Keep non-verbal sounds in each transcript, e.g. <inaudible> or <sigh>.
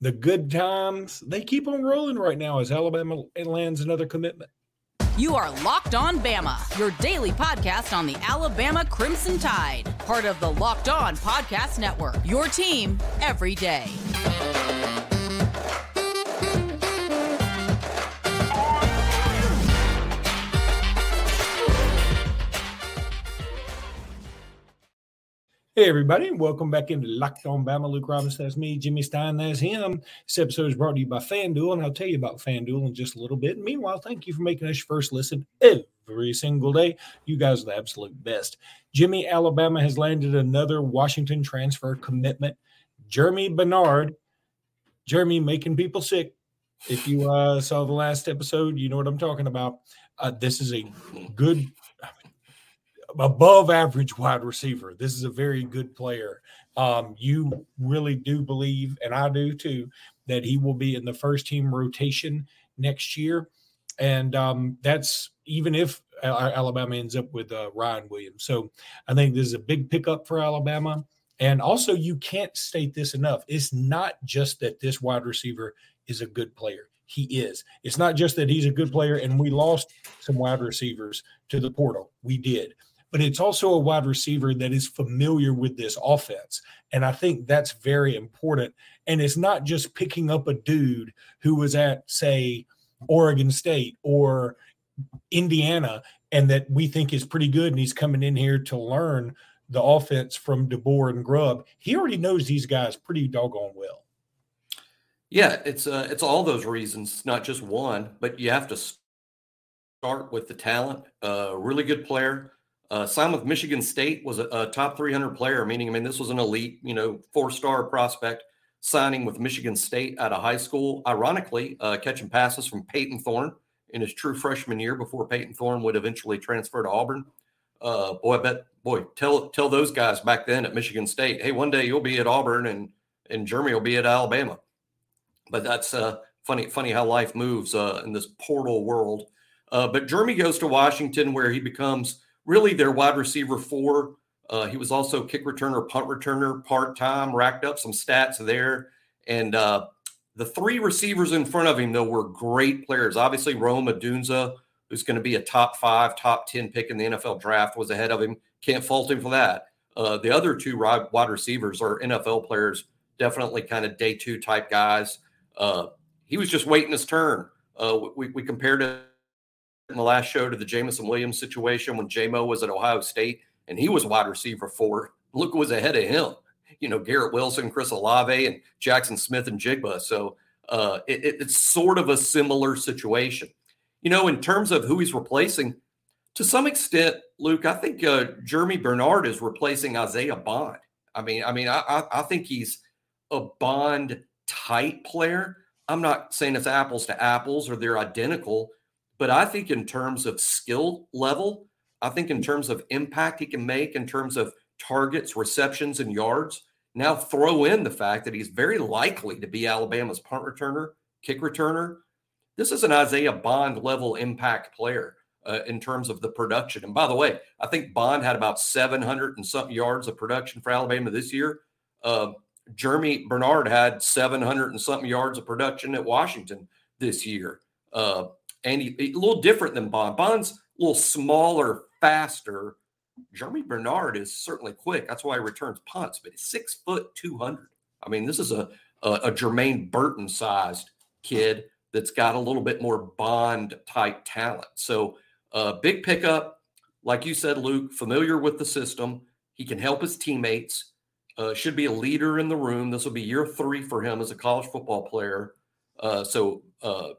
the good times they keep on rolling right now as Alabama lands another commitment. You are Locked On Bama, your daily podcast on the Alabama Crimson Tide, part of the Locked On Podcast Network. Your team every day. Hey, everybody, welcome back into Locked On Bama. Luke Robinson, that's me. Jimmy Stein, that's him. This episode is brought to you by FanDuel, and I'll tell you about FanDuel in just a little bit. Meanwhile, thank you for making us your first listen every single day. You guys are the absolute best. Jimmy, Alabama has landed another Washington transfer commitment. Germie Bernard, Germie making people sick. If you uh, saw the last episode, you know what I'm talking about. Uh, this is a good above average wide receiver. This is a very good player. Um, you really do believe, and I do too, that he will be in the first team rotation next year. And um, that's even if Alabama ends up with uh, Ryan Williams. So I think this is a big pickup for Alabama. And also, you can't state this enough. It's not just that this wide receiver is a good player. He is. It's not just that he's a good player and we lost some wide receivers to the portal. We did but it's also a wide receiver that is familiar with this offense. And I think that's very important. And it's not just picking up a dude who was at, say, Oregon State or Indiana and that we think is pretty good and he's coming in here to learn the offense from DeBoer and Grubb. He already knows these guys pretty doggone well. Yeah, it's uh, it's all those reasons, not just one, but you have to start with the talent. A uh, really good player, uh, signed with Michigan State was a, a, top 300 player, meaning, I mean, this was an elite, you know, four star prospect signing with Michigan State out of high school. Ironically, uh, catching passes from Payton Thorne in his true freshman year before Payton Thorne would eventually transfer to Auburn. Uh, boy, I bet, boy, tell tell those guys back then at Michigan State, hey, one day you'll be at Auburn and and Germie will be at Alabama. But that's uh, funny, funny how life moves uh, in this portal world. Uh, but Germie goes to Washington where he becomes really their wide receiver four. Uh, he was also kick returner, punt returner, part time, racked up some stats there. And uh, the three receivers in front of him, though, were great players. Obviously, Rome Odunze, who's going to be a top five, top 10 pick in the NFL draft, was ahead of him. Can't fault him for that. Uh, the other two wide receivers are NFL players, definitely kind of day two type guys. Uh, he was just waiting his turn. Uh, we, we compared it in the last show to the Jameson Williams situation when JMO was at Ohio State and he was wide receiver four. Look was ahead of him. You know, Garrett Wilson, Chris Olave, and Jackson Smith-Njigba. So uh, it, it's sort of a similar situation. You know, in terms of who he's replacing, to some extent, Luke, I think uh, Germie Bernard is replacing Isaiah Bond. I mean, I mean, I, I, I think he's a Bond type player. I'm not saying it's apples to apples or they're identical, but I think in terms of skill level, I think in terms of impact he can make, in terms of targets, receptions, and yards, now throw in the fact that he's very likely to be Alabama's punt returner, kick returner. This is an Isaiah Bond level impact player uh, in terms of the production. And by the way, I think Bond had about 700 and something yards of production for Alabama this year. Uh, Germie Bernard had 700 and something yards of production at Washington this year. Uh, and he, a little different than Bond. Bond's a little smaller, faster. Germie Bernard is certainly quick. That's why he returns punts, but he's six foot two hundred. I mean, this is a, a, a Jermaine Burton sized kid that's got a little bit more Bond type talent. So, uh, big pickup, like you said, Luke. Familiar with the system, he can help his teammates. Uh, should be a leader in the room. This will be year three for him as a college football player. Uh, so, uh,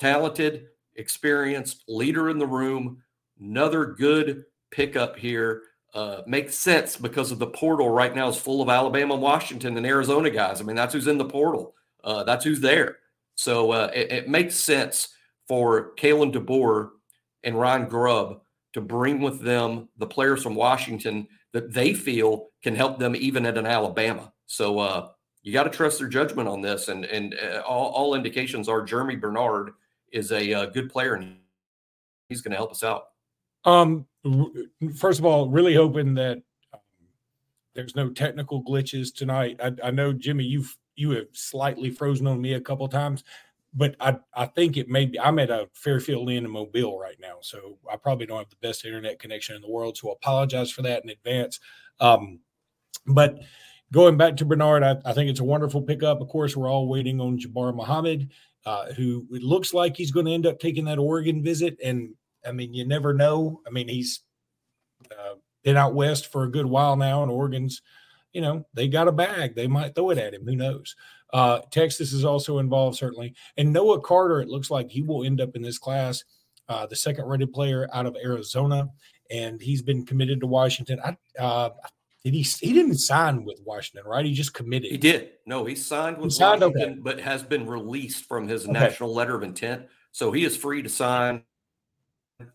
talented, experienced leader in the room. Another good pickup here. Uh, makes sense because of the portal right now is full of Alabama, Washington, and Arizona guys. I mean, that's who's in the portal. Uh, that's who's there. So uh, it, it, makes sense for Kalen DeBoer and Ryan Grubb to bring with them the players from Washington that they feel can help them even at an Alabama. So uh, you got to trust their judgment on this. And and uh, all, all indications are Germie Bernard – is a, uh, good player and he's going to help us out. Um, first of all, really hoping that um, there's no technical glitches tonight. I, I, know Jimmy, you've you have slightly frozen on me a couple times, but I, I think it may be. I'm at a Fairfield Inn in Mobile right now, so I probably don't have the best internet connection in the world. So I apologize for that in advance. Um, but going back to Bernard, I, I, think it's a wonderful pickup. Of course, we're all waiting on Jabbar Muhammad, uh, who it looks like he's going to end up taking that Oregon visit. And I mean, you never know. I mean, he's uh, been out west for a good while now, and Oregon's, you know, they got a bag. They might throw it at him. Who knows? Uh, Texas is also involved, certainly. And Noah Carter, it looks like he will end up in this class, uh, the second rated player out of Arizona. And he's been committed to Washington. I, uh, did he? He didn't sign with Washington, right? He just committed. He did. No, he signed with he signed, Washington, okay. but has been released from his okay. national letter of intent. So he is free to sign.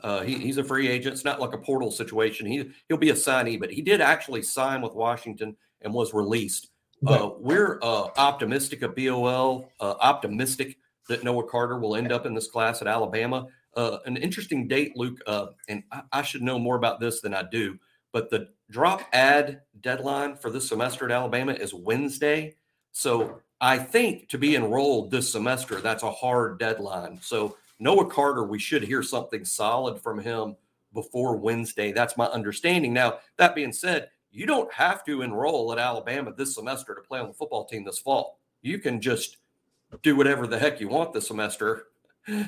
Uh, he, he's a free agent. It's not like a portal situation. He he'll be a signee, but he did actually sign with Washington and was released. Uh, we're uh, optimistic of BOL, uh, optimistic that Noah Carter will end up in this class at Alabama. Uh, an interesting date, Luke, uh, and I, I, should know more about this than I do, but the drop add deadline for this semester at Alabama is Wednesday. So I think to be enrolled this semester, that's a hard deadline. So Noah Carter, we should hear something solid from him before Wednesday. That's my understanding. Now, that being said, you don't have to enroll at Alabama this semester to play on the football team this fall. You can just do whatever the heck you want this semester,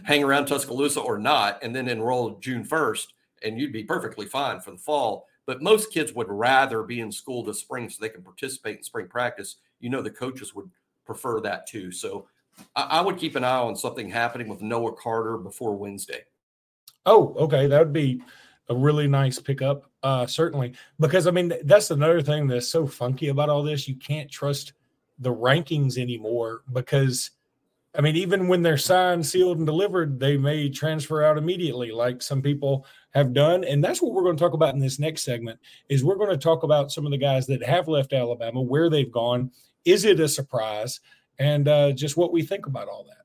hang around Tuscaloosa or not, and then enroll June 1st, and you'd be perfectly fine for the fall. But most kids would rather be in school this spring so they can participate in spring practice. You know, the coaches would prefer that too. So I, I would keep an eye on something happening with Noah Carter before Wednesday. Oh, okay. That would be a really nice pickup, uh, certainly. Because I mean, that's another thing that's so funky about all this. You can't trust the rankings anymore because I mean, even when they're signed, sealed, and delivered, they may transfer out immediately, like some people have done. And that's what we're going to talk about in this next segment. Is we're going to talk about some of the guys that have left Alabama, where they've gone. Is it a surprise? And uh, just what we think about all that.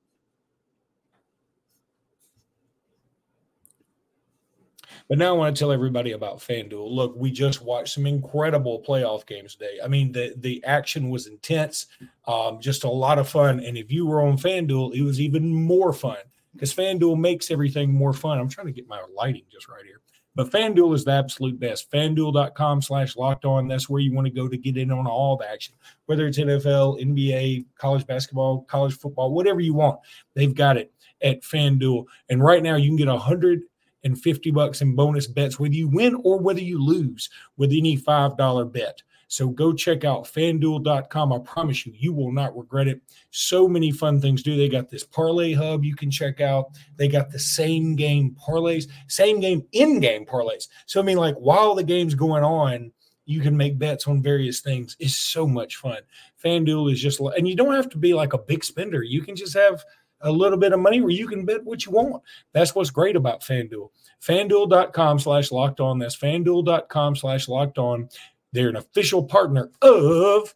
But now I want to tell everybody about FanDuel. Look, we just watched some incredible playoff games today. I mean, the the action was intense, um, just a lot of fun. And if you were on FanDuel, it was even more fun because FanDuel makes everything more fun. I'm trying to get my lighting just right here. But FanDuel is the absolute best. FanDuel.com slash locked on. That's where you want to go to get in on all the action, whether it's NFL, NBA, college basketball, college football, whatever you want. They've got it at FanDuel. And right now you can get a hundred and 50 bucks in bonus bets, whether you win or whether you lose with any $5 bet. So go check out fanduel.com. I promise you, you will not regret it. So many fun things do. They got this parlay hub you can check out. They got the same game parlays, same game in game parlays. So, I mean, like while the game's going on, you can make bets on various things. It's so much fun. FanDuel is just, and you don't have to be like a big spender. You can just have a little bit of money where you can bet what you want. That's what's great about FanDuel. FanDuel.com slash locked on. That's FanDuel.com slash locked on. They're an official partner of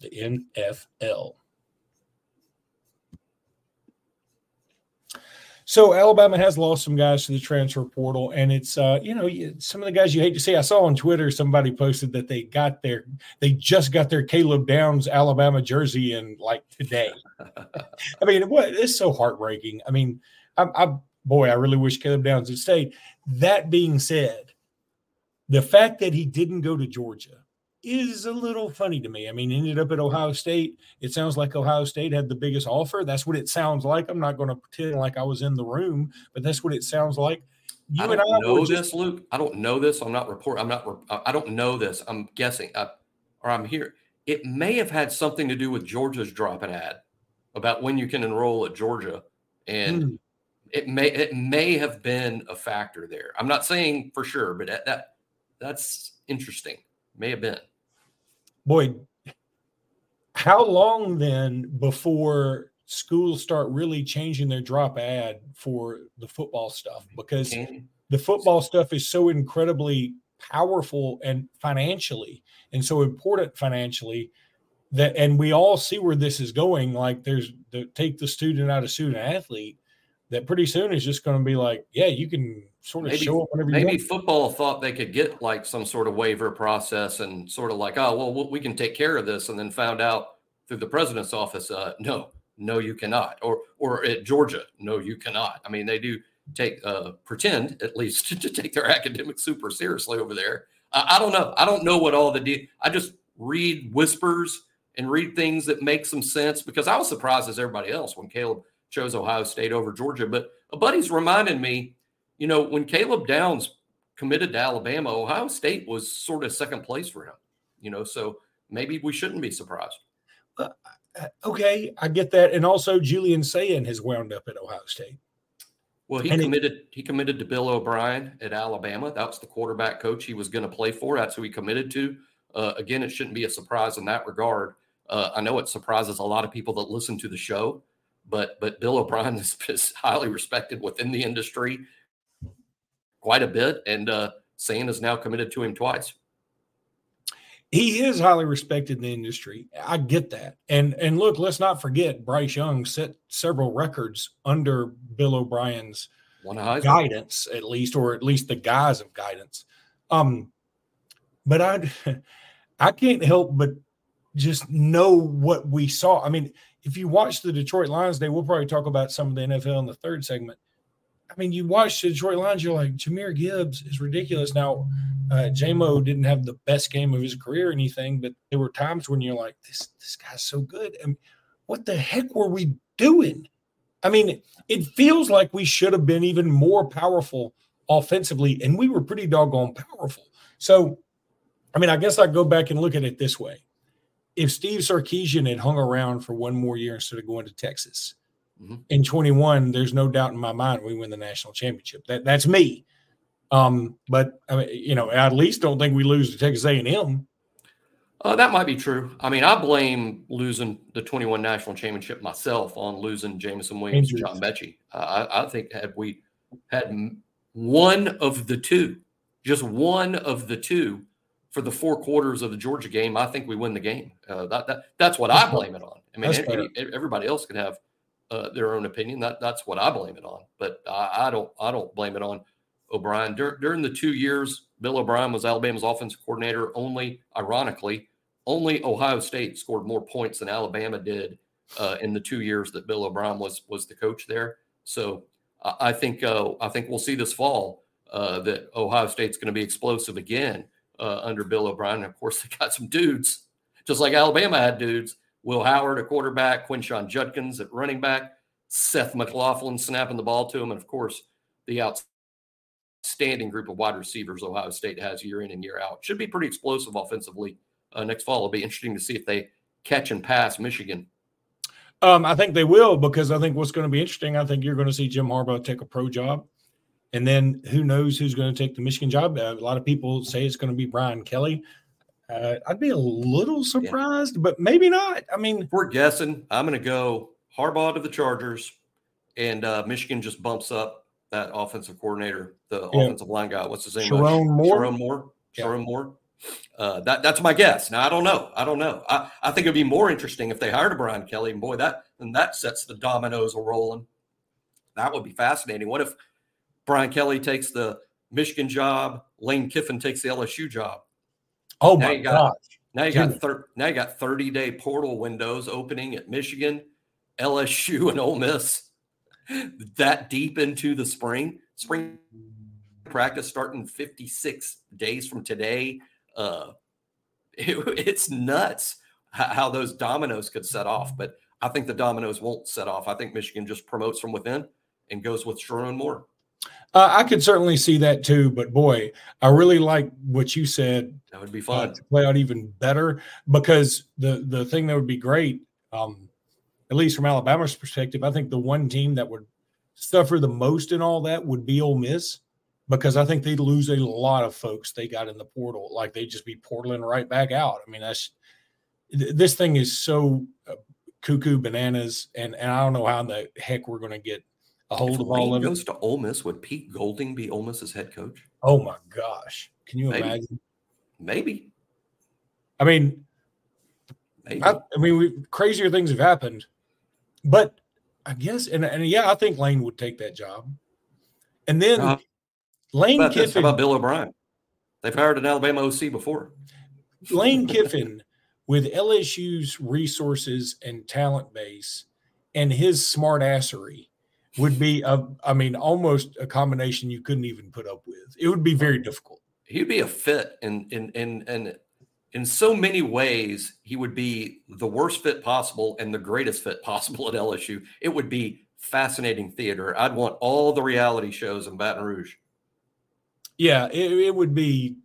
the NFL. So Alabama has lost some guys to the transfer portal, and it's uh, you know some of the guys you hate to see. I saw on Twitter somebody posted that they got their they just got their Caleb Downs Alabama jersey in like today. I mean, what it's so heartbreaking. I mean, I, I boy, I really wish Caleb Downs had stayed. That being said, the fact that he didn't go to Georgia is a little funny to me. I mean, ended up at Ohio State. It sounds like Ohio State had the biggest offer. That's what it sounds like. I'm not going to pretend like I was in the room, but that's what it sounds like. You I don't I know this, just, Luke. I don't know this. I'm not report. I'm not. I don't know this. I'm guessing, I, uh, or I'm here. It may have had something to do with Georgia's drop an ad about when you can enroll at Georgia, and hmm. it may it may have been a factor there. I'm not saying for sure, but that, that that's interesting. May have been. Boy, how long then before schools start really changing their drop add for the football stuff? Because the football stuff is so incredibly powerful and financially and so important financially that and we all see where this is going like there's the take the student out of student athlete that pretty soon is just going to be like, yeah, you can sort of maybe, show up whenever maybe football thought they could get like some sort of waiver process and sort of like, oh, well, we can take care of this, and then found out through the president's office, uh, no, no, you cannot. Or or at Georgia, no, you cannot. I mean, they do take uh, pretend at least <laughs> to take their academics super seriously over there. I, I don't know. I don't know what all the de- I just read whispers and read things that make some sense because I was surprised as everybody else when Caleb chose Ohio State over Georgia. But a buddy's reminded me, you know, when Caleb Downs committed to Alabama, Ohio State was sort of second place for him. You know, so maybe we shouldn't be surprised. Uh, okay, I get that. And also, Julian Sayin has wound up at Ohio State. Well, he and committed. It, he committed to Bill O'Brien at Alabama. That was the quarterback coach he was going to play for. That's who he committed to. Uh, again, it shouldn't be a surprise in that regard. Uh, I know it surprises a lot of people that listen to the show, but but Bill O'Brien <laughs> is, is highly respected within the industry quite a bit, and uh, Sayin is now committed to him twice he is highly respected in the industry. I get that. And and look, let's not forget Bryce Young set several records under Bill O'Brien's guidance, at least, or at least the guise of guidance. Um, but I <laughs> I can't help but just know what we saw. I mean, if you watch the Detroit Lions Day, we'll probably talk about some of the NFL in the third segment. I mean, you watch the Detroit Lions, you're like, Jahmyr Gibbs is ridiculous. Now, uh, JMO didn't have the best game of his career or anything, but there were times when you're like, this this guy's so good. And what the heck were we doing? I mean, it feels like we should have been even more powerful offensively, and we were pretty doggone powerful. So, I mean, I guess I go back and look at it this way: if Steve Sarkisian had hung around for one more year instead of going to Texas mm-hmm. in 21, there's no doubt in my mind we win the national championship. That that's me. Um, but I mean, you know, I at least don't think we lose to Texas A&M. Uh, that might be true. I mean, I blame losing the 21 national championship myself on losing Jameson Williams and John Metchie. Uh, I, I, think had we had one of the two, just one of the two for the four quarters of the Georgia game, I think we win the game. Uh, that, that that's what I blame it on. I mean, everybody else can have uh, their own opinion. That that's what I blame it on. But I, I don't I don't blame it on O'Brien. Dur- during the two years Bill O'Brien was Alabama's offensive coordinator, only, ironically, only Ohio State scored more points than Alabama did uh, in the two years that Bill O'Brien was was the coach there. So uh, I think uh, I think we'll see this fall uh, that Ohio State's going to be explosive again uh, under Bill O'Brien. And of course, they got some dudes, just like Alabama had dudes. Will Howard, a quarterback, Quinshon Judkins at running back, Seth McLaughlin snapping the ball to him, and of course the outstanding group of wide receivers Ohio State has year in and year out. Should be pretty explosive offensively uh, next fall. It'll be interesting to see if they catch and pass Michigan. Um, I think they will because I think what's going to be interesting. I think you're going to see Jim Harbaugh take a pro job, and then who knows who's going to take the Michigan job. Uh, a lot of people say it's going to be Brian Kelly. Uh, I'd be a little surprised, yeah. but maybe not. I mean, if we're guessing. I'm going to go Harbaugh to the Chargers, and uh, Michigan just bumps up that offensive coordinator, the yeah. offensive line guy. What's his name? Sherrone Moore. Sherrone Moore. Yeah. Sherrone Moore. Uh, that that's my guess. Now I don't know. I don't know. I, I think it'd be more interesting if they hired a Brian Kelly, and boy, that and that sets the dominoes a rolling. That would be fascinating. What if Brian Kelly takes the Michigan job, Lane Kiffin takes the LSU job? Oh now my you got, gosh! Now you got thir- now you got thirty day portal windows opening at Michigan, LSU, <laughs> and Ole Miss that deep into the spring. Spring practice starting 56 days from today. Uh, it, <laughs> it's nuts how those dominoes could set off, but I think the dominoes won't set off. I think Michigan just promotes from within and goes with Sherrone Moore. Uh, I could certainly see that too, but boy, I really like what you said. That would be uh, fun uh, to play out even better because the the thing that would be great, um, at least from Alabama's perspective, I think the one team that would suffer the most in all that would be Ole Miss because I think they'd lose a lot of folks they got in the portal. Like they'd just be portaling right back out. I mean, that's this thing is so uh, cuckoo bananas, and, and I don't know how the heck we're going to get a hold if of all of it. Goes to Ole Miss. Would Pete Golding be Ole Miss's head coach? Oh my gosh! Can you Maybe. imagine? Maybe. I mean, Maybe. I, I mean, we, crazier things have happened, but I guess, and, and yeah, I think Lane would take that job. And then uh, Lane about Kiffin. How about Bill O'Brien? They've hired an Alabama OC before. Lane <laughs> Kiffin with LSU's resources and talent base and his smart assery would be a, I mean, almost a combination you couldn't even put up with. It would be very difficult. He'd be a fit in in in in in so many ways. He would be the worst fit possible and the greatest fit possible at LSU. It would be fascinating theater. I'd want all the reality shows in Baton Rouge. Yeah, it, it would be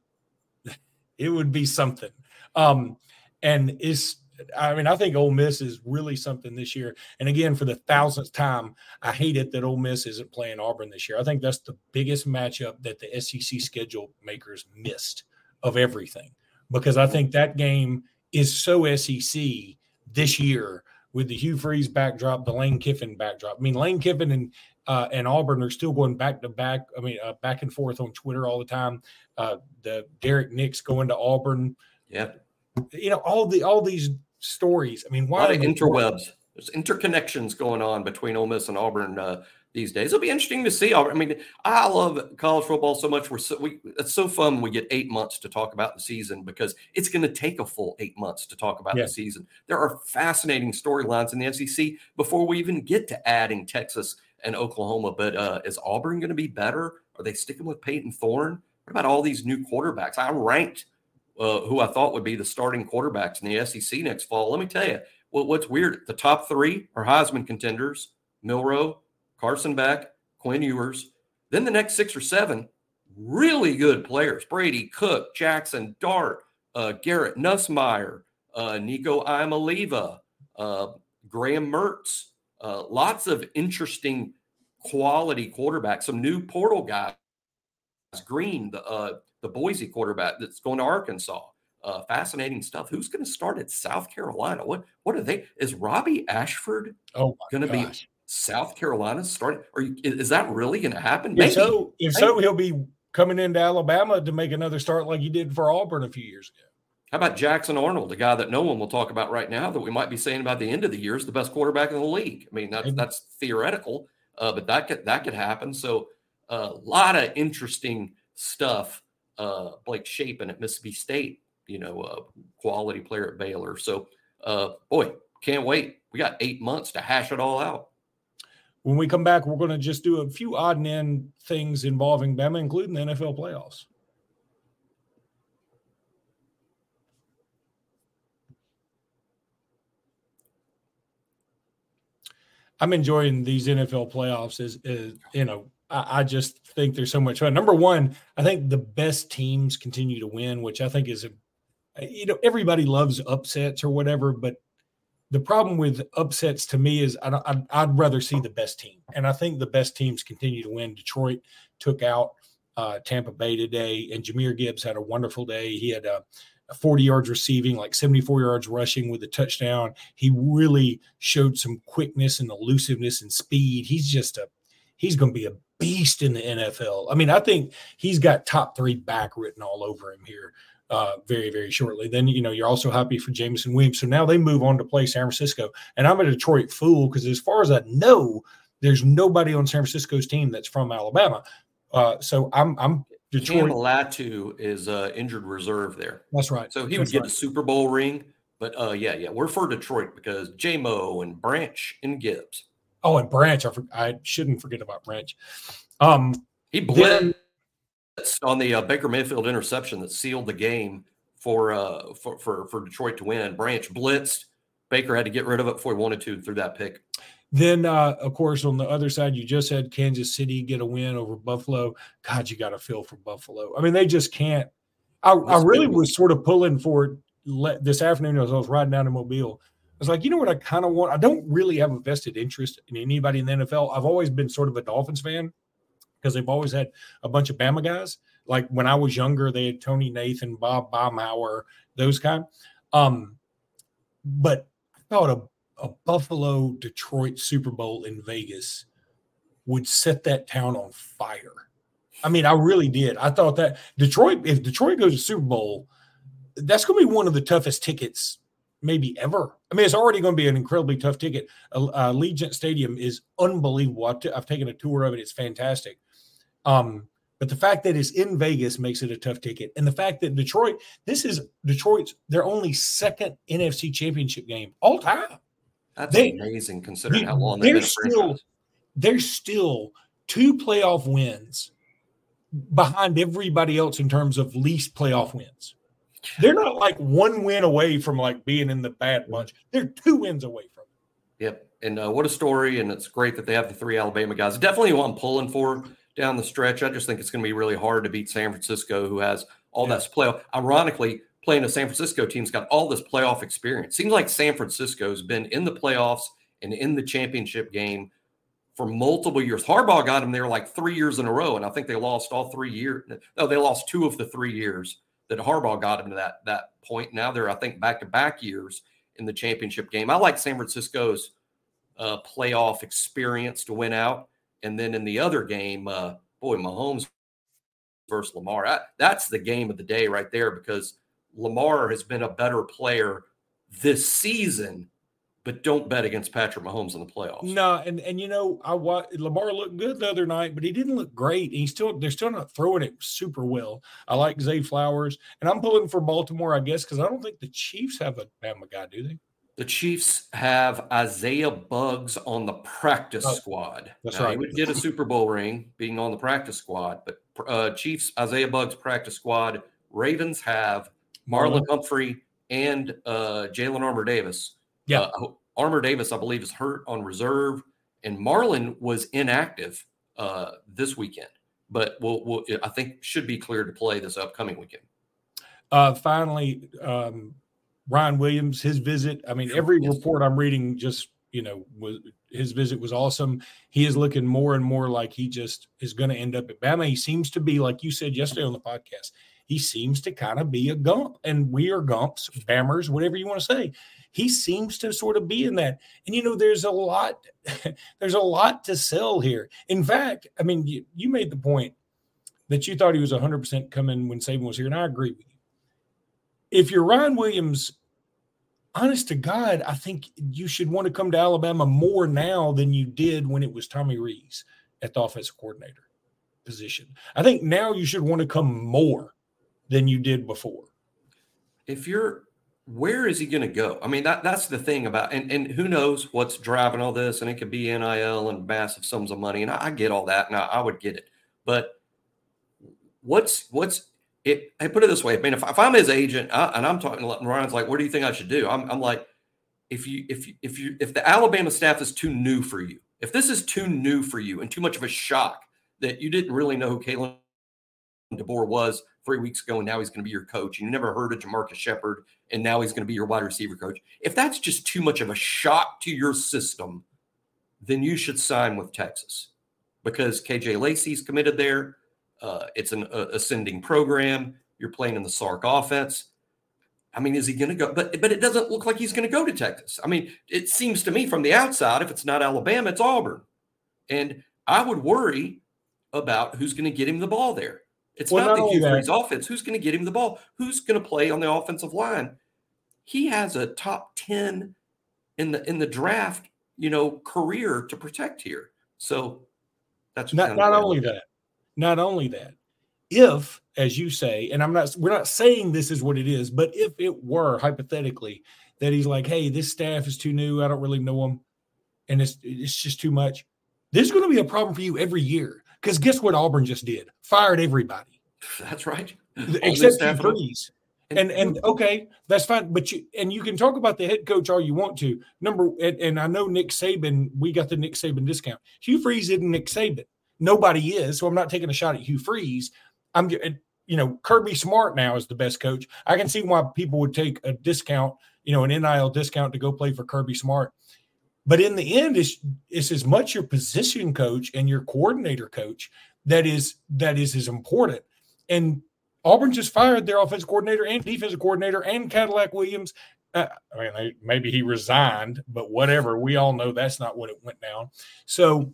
it would be something. Um, and it's I mean, I think Ole Miss is really something this year. And again, for the thousandth time, I hate it that Ole Miss isn't playing Auburn this year. I think that's the biggest matchup that the SEC schedule makers missed of everything because I think that game is so SEC this year with the Hugh Freeze backdrop, the Lane Kiffin backdrop. I mean, Lane Kiffin and uh, and Auburn are still going back to back. I mean, uh, back and forth on Twitter all the time. Uh, the Derrick Nix going to Auburn. Yeah, you know all the all these stories. I mean, why a lot of interwebs? There's interconnections going on between Ole Miss and Auburn uh, these days. It'll be interesting to see. I mean, I love college football so much. We're so we it's so fun. We get eight months to talk about the season because it's going to take a full eight months to talk about yeah. the season. There are fascinating storylines in the SEC before we even get to adding Texas and Oklahoma. But uh, is Auburn going to be better? Are they sticking with Payton Thorne? What about all these new quarterbacks? I ranked uh, who I thought would be the starting quarterbacks in the SEC next fall. Let me tell you, what's weird, the top three are Heisman contenders Milroe, Carson Beck, Quinn Ewers. Then the next six or seven, really good players Brady, Cook, Jackson, Dart, uh, Garrett Nussmeier, uh, Nico Iamaleava, uh, Graham Mertz. Uh, lots of interesting quality quarterbacks, some new portal guys. Green, the uh, the Boise quarterback that's going to Arkansas. Uh, fascinating stuff. Who's going to start at South Carolina? What what are they? Is Robbie Ashford oh going to be South Carolina starting? Are you, is that really going to happen? If so, if so, he'll be coming into Alabama to make another start like he did for Auburn a few years ago. How about Jackson Arnold, a guy that no one will talk about right now that we might be saying about the end of the year is the best quarterback in the league? I mean, that's that's theoretical, uh, but that could that could happen. So a uh, lot of interesting stuff uh, Blake Shapen at Mississippi State, you know, a quality player at Baylor. So, uh, boy, can't wait. We got eight months to hash it all out. When we come back, we're going to just do a few odd and end things involving Bama, including the NFL playoffs. I'm enjoying these NFL playoffs as, as you know I, I just think there's so much fun. Number one, I think the best teams continue to win, which I think is a you know everybody loves upsets or whatever, but the problem with upsets to me is I, would rather see the best team, and I think the best teams continue to win. Detroit took out uh, Tampa Bay today, and Jahmyr Gibbs had a wonderful day. He had a, a 40 yards receiving, like 74 yards rushing with a touchdown. He really showed some quickness and elusiveness and speed. He's just a he's going to be a beast in the NFL. I mean, I think he's got top three back written all over him here uh, very, very shortly. Then, you know, you're also happy for Jameson Williams. So now they move on to play San Francisco. And I'm a Detroit fool because as far as I know, there's nobody on San Francisco's team that's from Alabama. Uh, so I'm, I'm Detroit. Cam Latu is uh, injured reserve there. That's right. So he that's would get right. a Super Bowl ring. But uh, yeah, yeah, we're for Detroit because J Mo and Branch and Gibbs. Oh, and Branch, I, for, I shouldn't forget about Branch. Um, he blitzed on the uh, Baker Mayfield interception that sealed the game for, uh, for for for Detroit to win. Branch blitzed. Baker had to get rid of it before he wanted to through that pick. Then, uh, of course, on the other side, you just had Kansas City get a win over Buffalo. God, you got to feel for Buffalo. I mean, they just can't. I, I really was sort of pulling for it this afternoon as I was riding down to Mobile was like, you know what I kind of want? I don't really have a vested interest in anybody in the NFL. I've always been sort of a Dolphins fan because they've always had a bunch of Bama guys. Like when I was younger, they had Tony Nathan, Bob Baumhower, those kind. Um, but I thought a, a Buffalo Detroit Super Bowl in Vegas would set that town on fire. I mean, I really did. I thought that Detroit, if Detroit goes to Super Bowl, that's going to be one of the toughest tickets maybe ever. I mean, it's already going to be an incredibly tough ticket. Uh, uh, Allegiant Stadium is unbelievable. I've, taken a tour of it; it's fantastic. Um, But the fact that it's in Vegas makes it a tough ticket. And the fact that Detroit, this is Detroit's their only second NFC championship game all time. That's they, amazing considering how long they've been still, They're still two playoff wins behind everybody else in terms of least playoff wins. They're <laughs> not like one win away from like being in the bad bunch. They're two wins away from it. Yep. And uh, what a story. And it's great that they have the three Alabama guys. Definitely what I'm pulling for down the stretch. I just think it's going to be really hard to beat San Francisco, who has all yeah. that playoff. Ironically, playing a San Francisco team's got all this playoff experience. Seems like San Francisco's been in the playoffs and in the championship game for multiple years. Harbaugh got them there like three years in a row, and I think they lost all three years. No, they lost two of the three years that Harbaugh got him to that that point. Now they're, I think, back to back years in the championship game. I like San Francisco's uh, playoff experience to win out. And then in the other game, uh, boy, Mahomes versus Lamar. I, that's the game of the day right there because Lamar has been a better player this season, but don't bet against Patrick Mahomes in the playoffs. No, and and you know, I Lamar looked good the other night, but he didn't look great. He's still they're still not throwing it super well. I like Zay Flowers, and I'm pulling for Baltimore, I guess, because I don't think the Chiefs have a Bama guy, do they? The Chiefs have Isaiah Buggs on the practice oh, squad. That's now, right. He would get a Super Bowl ring being on the practice squad, but uh, Chiefs Isaiah Buggs practice squad. Ravens have Marlon, Marlon. Humphrey and uh, Jalen Armour Davis. Yeah, uh, Armour Davis, I believe, is hurt on reserve, and Marlon was inactive uh, this weekend, but will will I think should be cleared to play this upcoming weekend. Uh, finally, um, Ryan Williams, his visit. I mean, every report I'm reading just you know was his visit was awesome. He is looking more and more like he just is going to end up at Bama. He seems to be like you said yesterday on the podcast. He seems to kind of be a gump, and we are gumps, bammers, whatever you want to say. He seems to sort of be in that. And you know, there's a lot, <laughs> there's a lot to sell here. In fact, I mean, you, you made the point that you thought he was 100% coming when Saban was here, and I agree with you if you're Ryan Williams, honest to God, I think you should want to come to Alabama more now than you did when it was Tommy Rees at the offensive coordinator position. I think now you should want to come more than you did before. If you're where is he going to go? I mean, that that's the thing about, and, and who knows what's driving all this, and it could be NIL and massive sums of money, and I, I get all that, and I, I, would get it, but what's what's it, I put it this way. I mean, if, if I'm his agent I, and I'm talking to Ryan's like, what do you think I should do? I'm, I'm like, if you, if you, if you, if the Alabama staff is too new for you, if this is too new for you and too much of a shock that you didn't really know who Kalen DeBoer was three weeks ago, and now he's going to be your coach, and you never heard of Jamarcus Shepard, and now he's going to be your wide receiver coach. If that's just too much of a shock to your system, then you should sign with Texas because KJ Lacey's committed there. Uh, it's an uh, ascending program. You're playing in the Sark offense. I mean, is he going to go? But but it doesn't look like he's going to go to Texas. I mean, it seems to me from the outside, if it's not Alabama, it's Auburn, and I would worry about who's going to get him the ball there. It's well, not, not the Hugh Freeze offense. Who's going to get him the ball? Who's going to play on the offensive line? He has a top ten in the in the draft, you know, career to protect here. So that's not not only that. Not only that, if, as you say, and I'm not, we're not saying this is what it is, but if it were hypothetically that he's like, hey, this staff is too new, I don't really know them, and it's it's just too much. There's going to be a problem for you every year because guess what Auburn just did? Fired everybody. That's right. Except Hugh Freeze. And and okay, that's fine. But you and you can talk about the head coach all you want to. Number and, and I know Nick Saban, we got the Nick Saban discount. Hugh Freeze isn't Nick Saban. Nobody is. So I'm not taking a shot at Hugh Freeze. I'm, you know, Kirby Smart now is the best coach. I can see why people would take a discount, you know, an NIL discount to go play for Kirby Smart. But in the end, it's, it's as much your position coach and your coordinator coach that is that is as important. And Auburn just fired their offensive coordinator and defensive coordinator and Cadillac Williams. Uh, I mean, maybe he resigned, but whatever. We all know that's not what it went down. So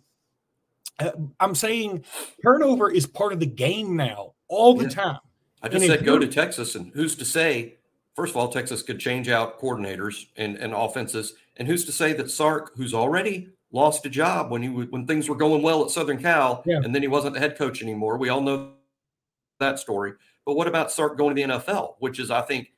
uh, I'm saying turnover is part of the game now, all the yeah. time. I just and said go to Texas, and who's to say? First of all, Texas could change out coordinators and, and offenses, and who's to say that Sark, who's already lost a job when he when things were going well at Southern Cal, yeah. and then he wasn't the head coach anymore. We all know that story. But what about Sark going to the NFL, which is, I think,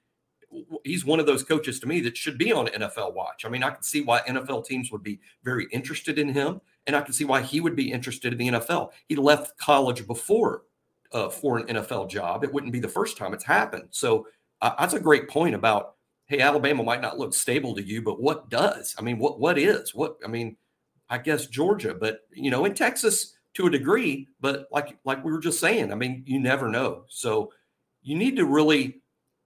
he's one of those coaches to me that should be on NFL watch. I mean, I can see why NFL teams would be very interested in him, and I can see why he would be interested in the NFL. He left college before uh, for an NFL job. It wouldn't be the first time it's happened. So uh, that's a great point about hey, Alabama might not look stable to you, but what does? I mean, what what is? What I mean, I guess Georgia, but you know, in Texas to a degree, but like like we were just saying, I mean, you never know. So you need to really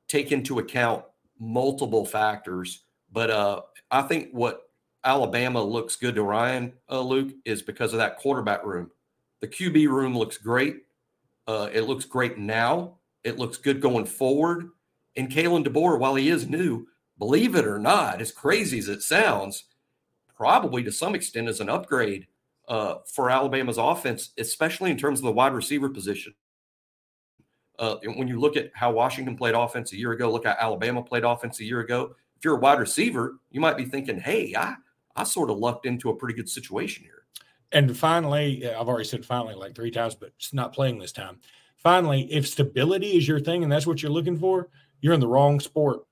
take into account multiple factors. But uh, I think what Alabama looks good to Ryan uh, Luke is because of that quarterback room. The QB room looks great. Uh, it looks great now. It looks good going forward. And Kalen DeBoer, while he is new, believe it or not, as crazy as it sounds, probably to some extent is an upgrade uh, for Alabama's offense, especially in terms of the wide receiver position. Uh, when you look at how Washington played offense a year ago, look at Alabama played offense a year ago. If you're a wide receiver, you might be thinking, "Hey, I I sort of lucked into a pretty good situation here." And finally, I've already said finally like three times, but it's not playing this time. Finally, if stability is your thing and that's what you're looking for, you're in the wrong sport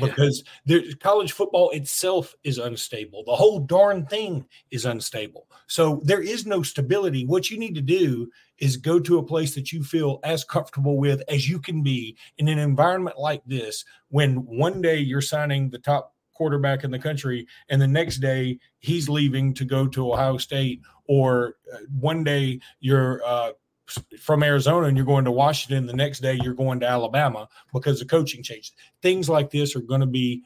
because yeah. college football itself is unstable. The whole darn thing is unstable. So there is no stability. What you need to do is go to a place that you feel as comfortable with as you can be in an environment like this when one day you're signing the top quarterback in the country and the next day he's leaving to go to Ohio State or uh, one day you're uh, from Arizona and you're going to Washington. The next day you're going to Alabama because the coaching changes. Things like this are going to be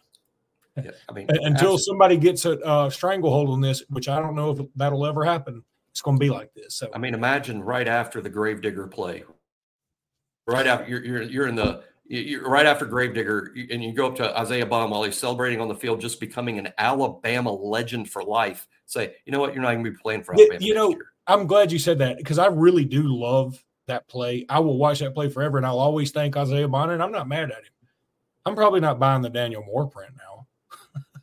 yeah, I mean, until absolutely. somebody gets a uh, stranglehold on this, which I don't know if that'll ever happen. It's going to be like this. So I mean, imagine right after the Gravedigger play, right after you're you're, you're in the you're right after Gravedigger, and you go up to Isaiah Bond while he's celebrating on the field, just becoming an Alabama legend for life. Say, you know what? You're not going to be playing for Alabama. You know, year. I'm glad you said that because I really do love that play. I will watch that play forever, and I'll always thank Isaiah Bonnet. I'm not mad at him. I'm probably not buying the Daniel Moore print now.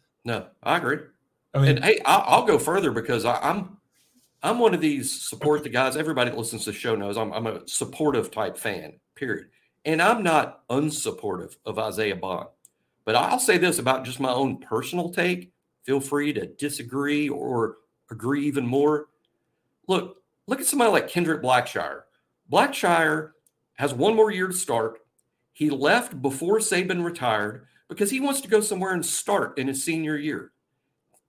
<laughs> no, I agree. I mean, and hey, I'll, I'll go further because I, am I'm one of these support the guys. Everybody that listens to the show knows I'm, I'm a supportive type fan. Period. And I'm not unsupportive of Isaiah Bond. But I'll say this about just my own personal take. Feel free to disagree or agree even more. Look, look at somebody like Kendrick Blackshire. Blackshire has one more year to start. He left before Saban retired because he wants to go somewhere and start in his senior year.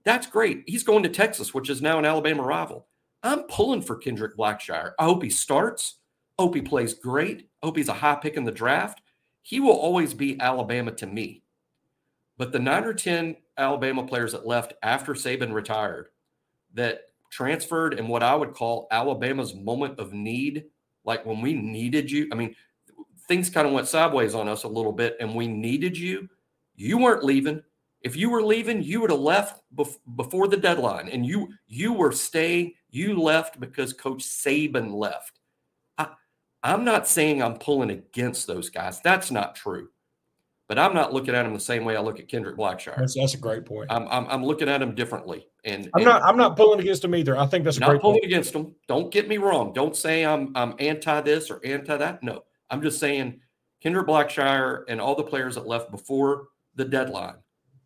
That's great. He's going to Texas, which is now an Alabama rival. I'm pulling for Kendrick Blackshire. I hope he starts. I hope he plays great. I hope he's a high pick in the draft. He will always be Alabama to me. But the nine or 10 Alabama players that left after Saban retired that transferred in what I would call Alabama's moment of need. Like when we needed you, I mean, things kind of went sideways on us a little bit and we needed you. You weren't leaving. If you were leaving, you would have left bef- before the deadline and you you were staying. You left because Coach Saban left. I, I'm not saying I'm pulling against those guys. That's not true but I'm not looking at them the same way I look at Kendrick Blackshire. That's, that's a great point. I'm, I'm, I'm looking at them differently, and I'm and not I'm not pulling against them either. I think that's a not great pulling point. against them. Don't get me wrong. Don't say I'm I'm anti this or anti that. No, I'm just saying Kendrick Blackshire and all the players that left before the deadline.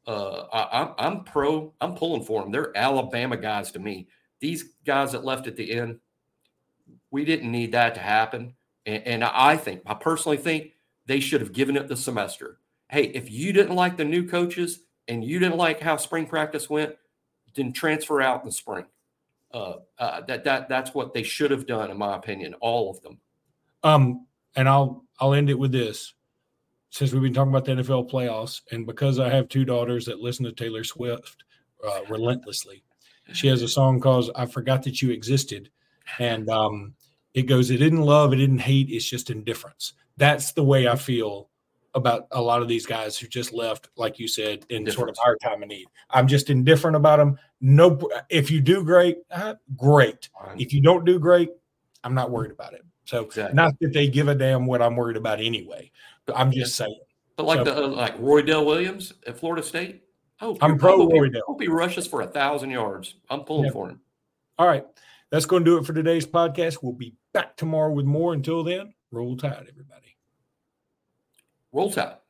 Uh, I, I'm I'm pro. I'm pulling for them. They're Alabama guys to me. These guys that left at the end, we didn't need that to happen. And, and I think, I personally think, they should have given it the semester hey, if you didn't like the new coaches and you didn't like how spring practice went, then transfer out in the spring. Uh, uh, that that that's what they should have done, in my opinion, all of them. Um, and I'll I'll end it with this. Since we've been talking about the NFL playoffs, and because I have two daughters that listen to Taylor Swift uh, relentlessly, she has a song called "I Forgot That You Existed," and um, it goes, "It didn't love, it didn't hate, it's just indifference." That's the way I feel about a lot of these guys who just left, like you said, in Difference. sort of our time of need. I'm just indifferent about them. No, if you do great, uh, great. If you don't do great, I'm not worried about it. So, exactly. not that they give a damn what I'm worried about anyway. But I'm just saying. But like so, the uh, like Roydell Williams at Florida State. Oh, I'm pro Roydell. Hope he rushes for a thousand yards. I'm pulling yeah. for him. All right, that's going to do it for today's podcast. We'll be back tomorrow with more. Until then, Roll Tide, everybody. Roll Tide.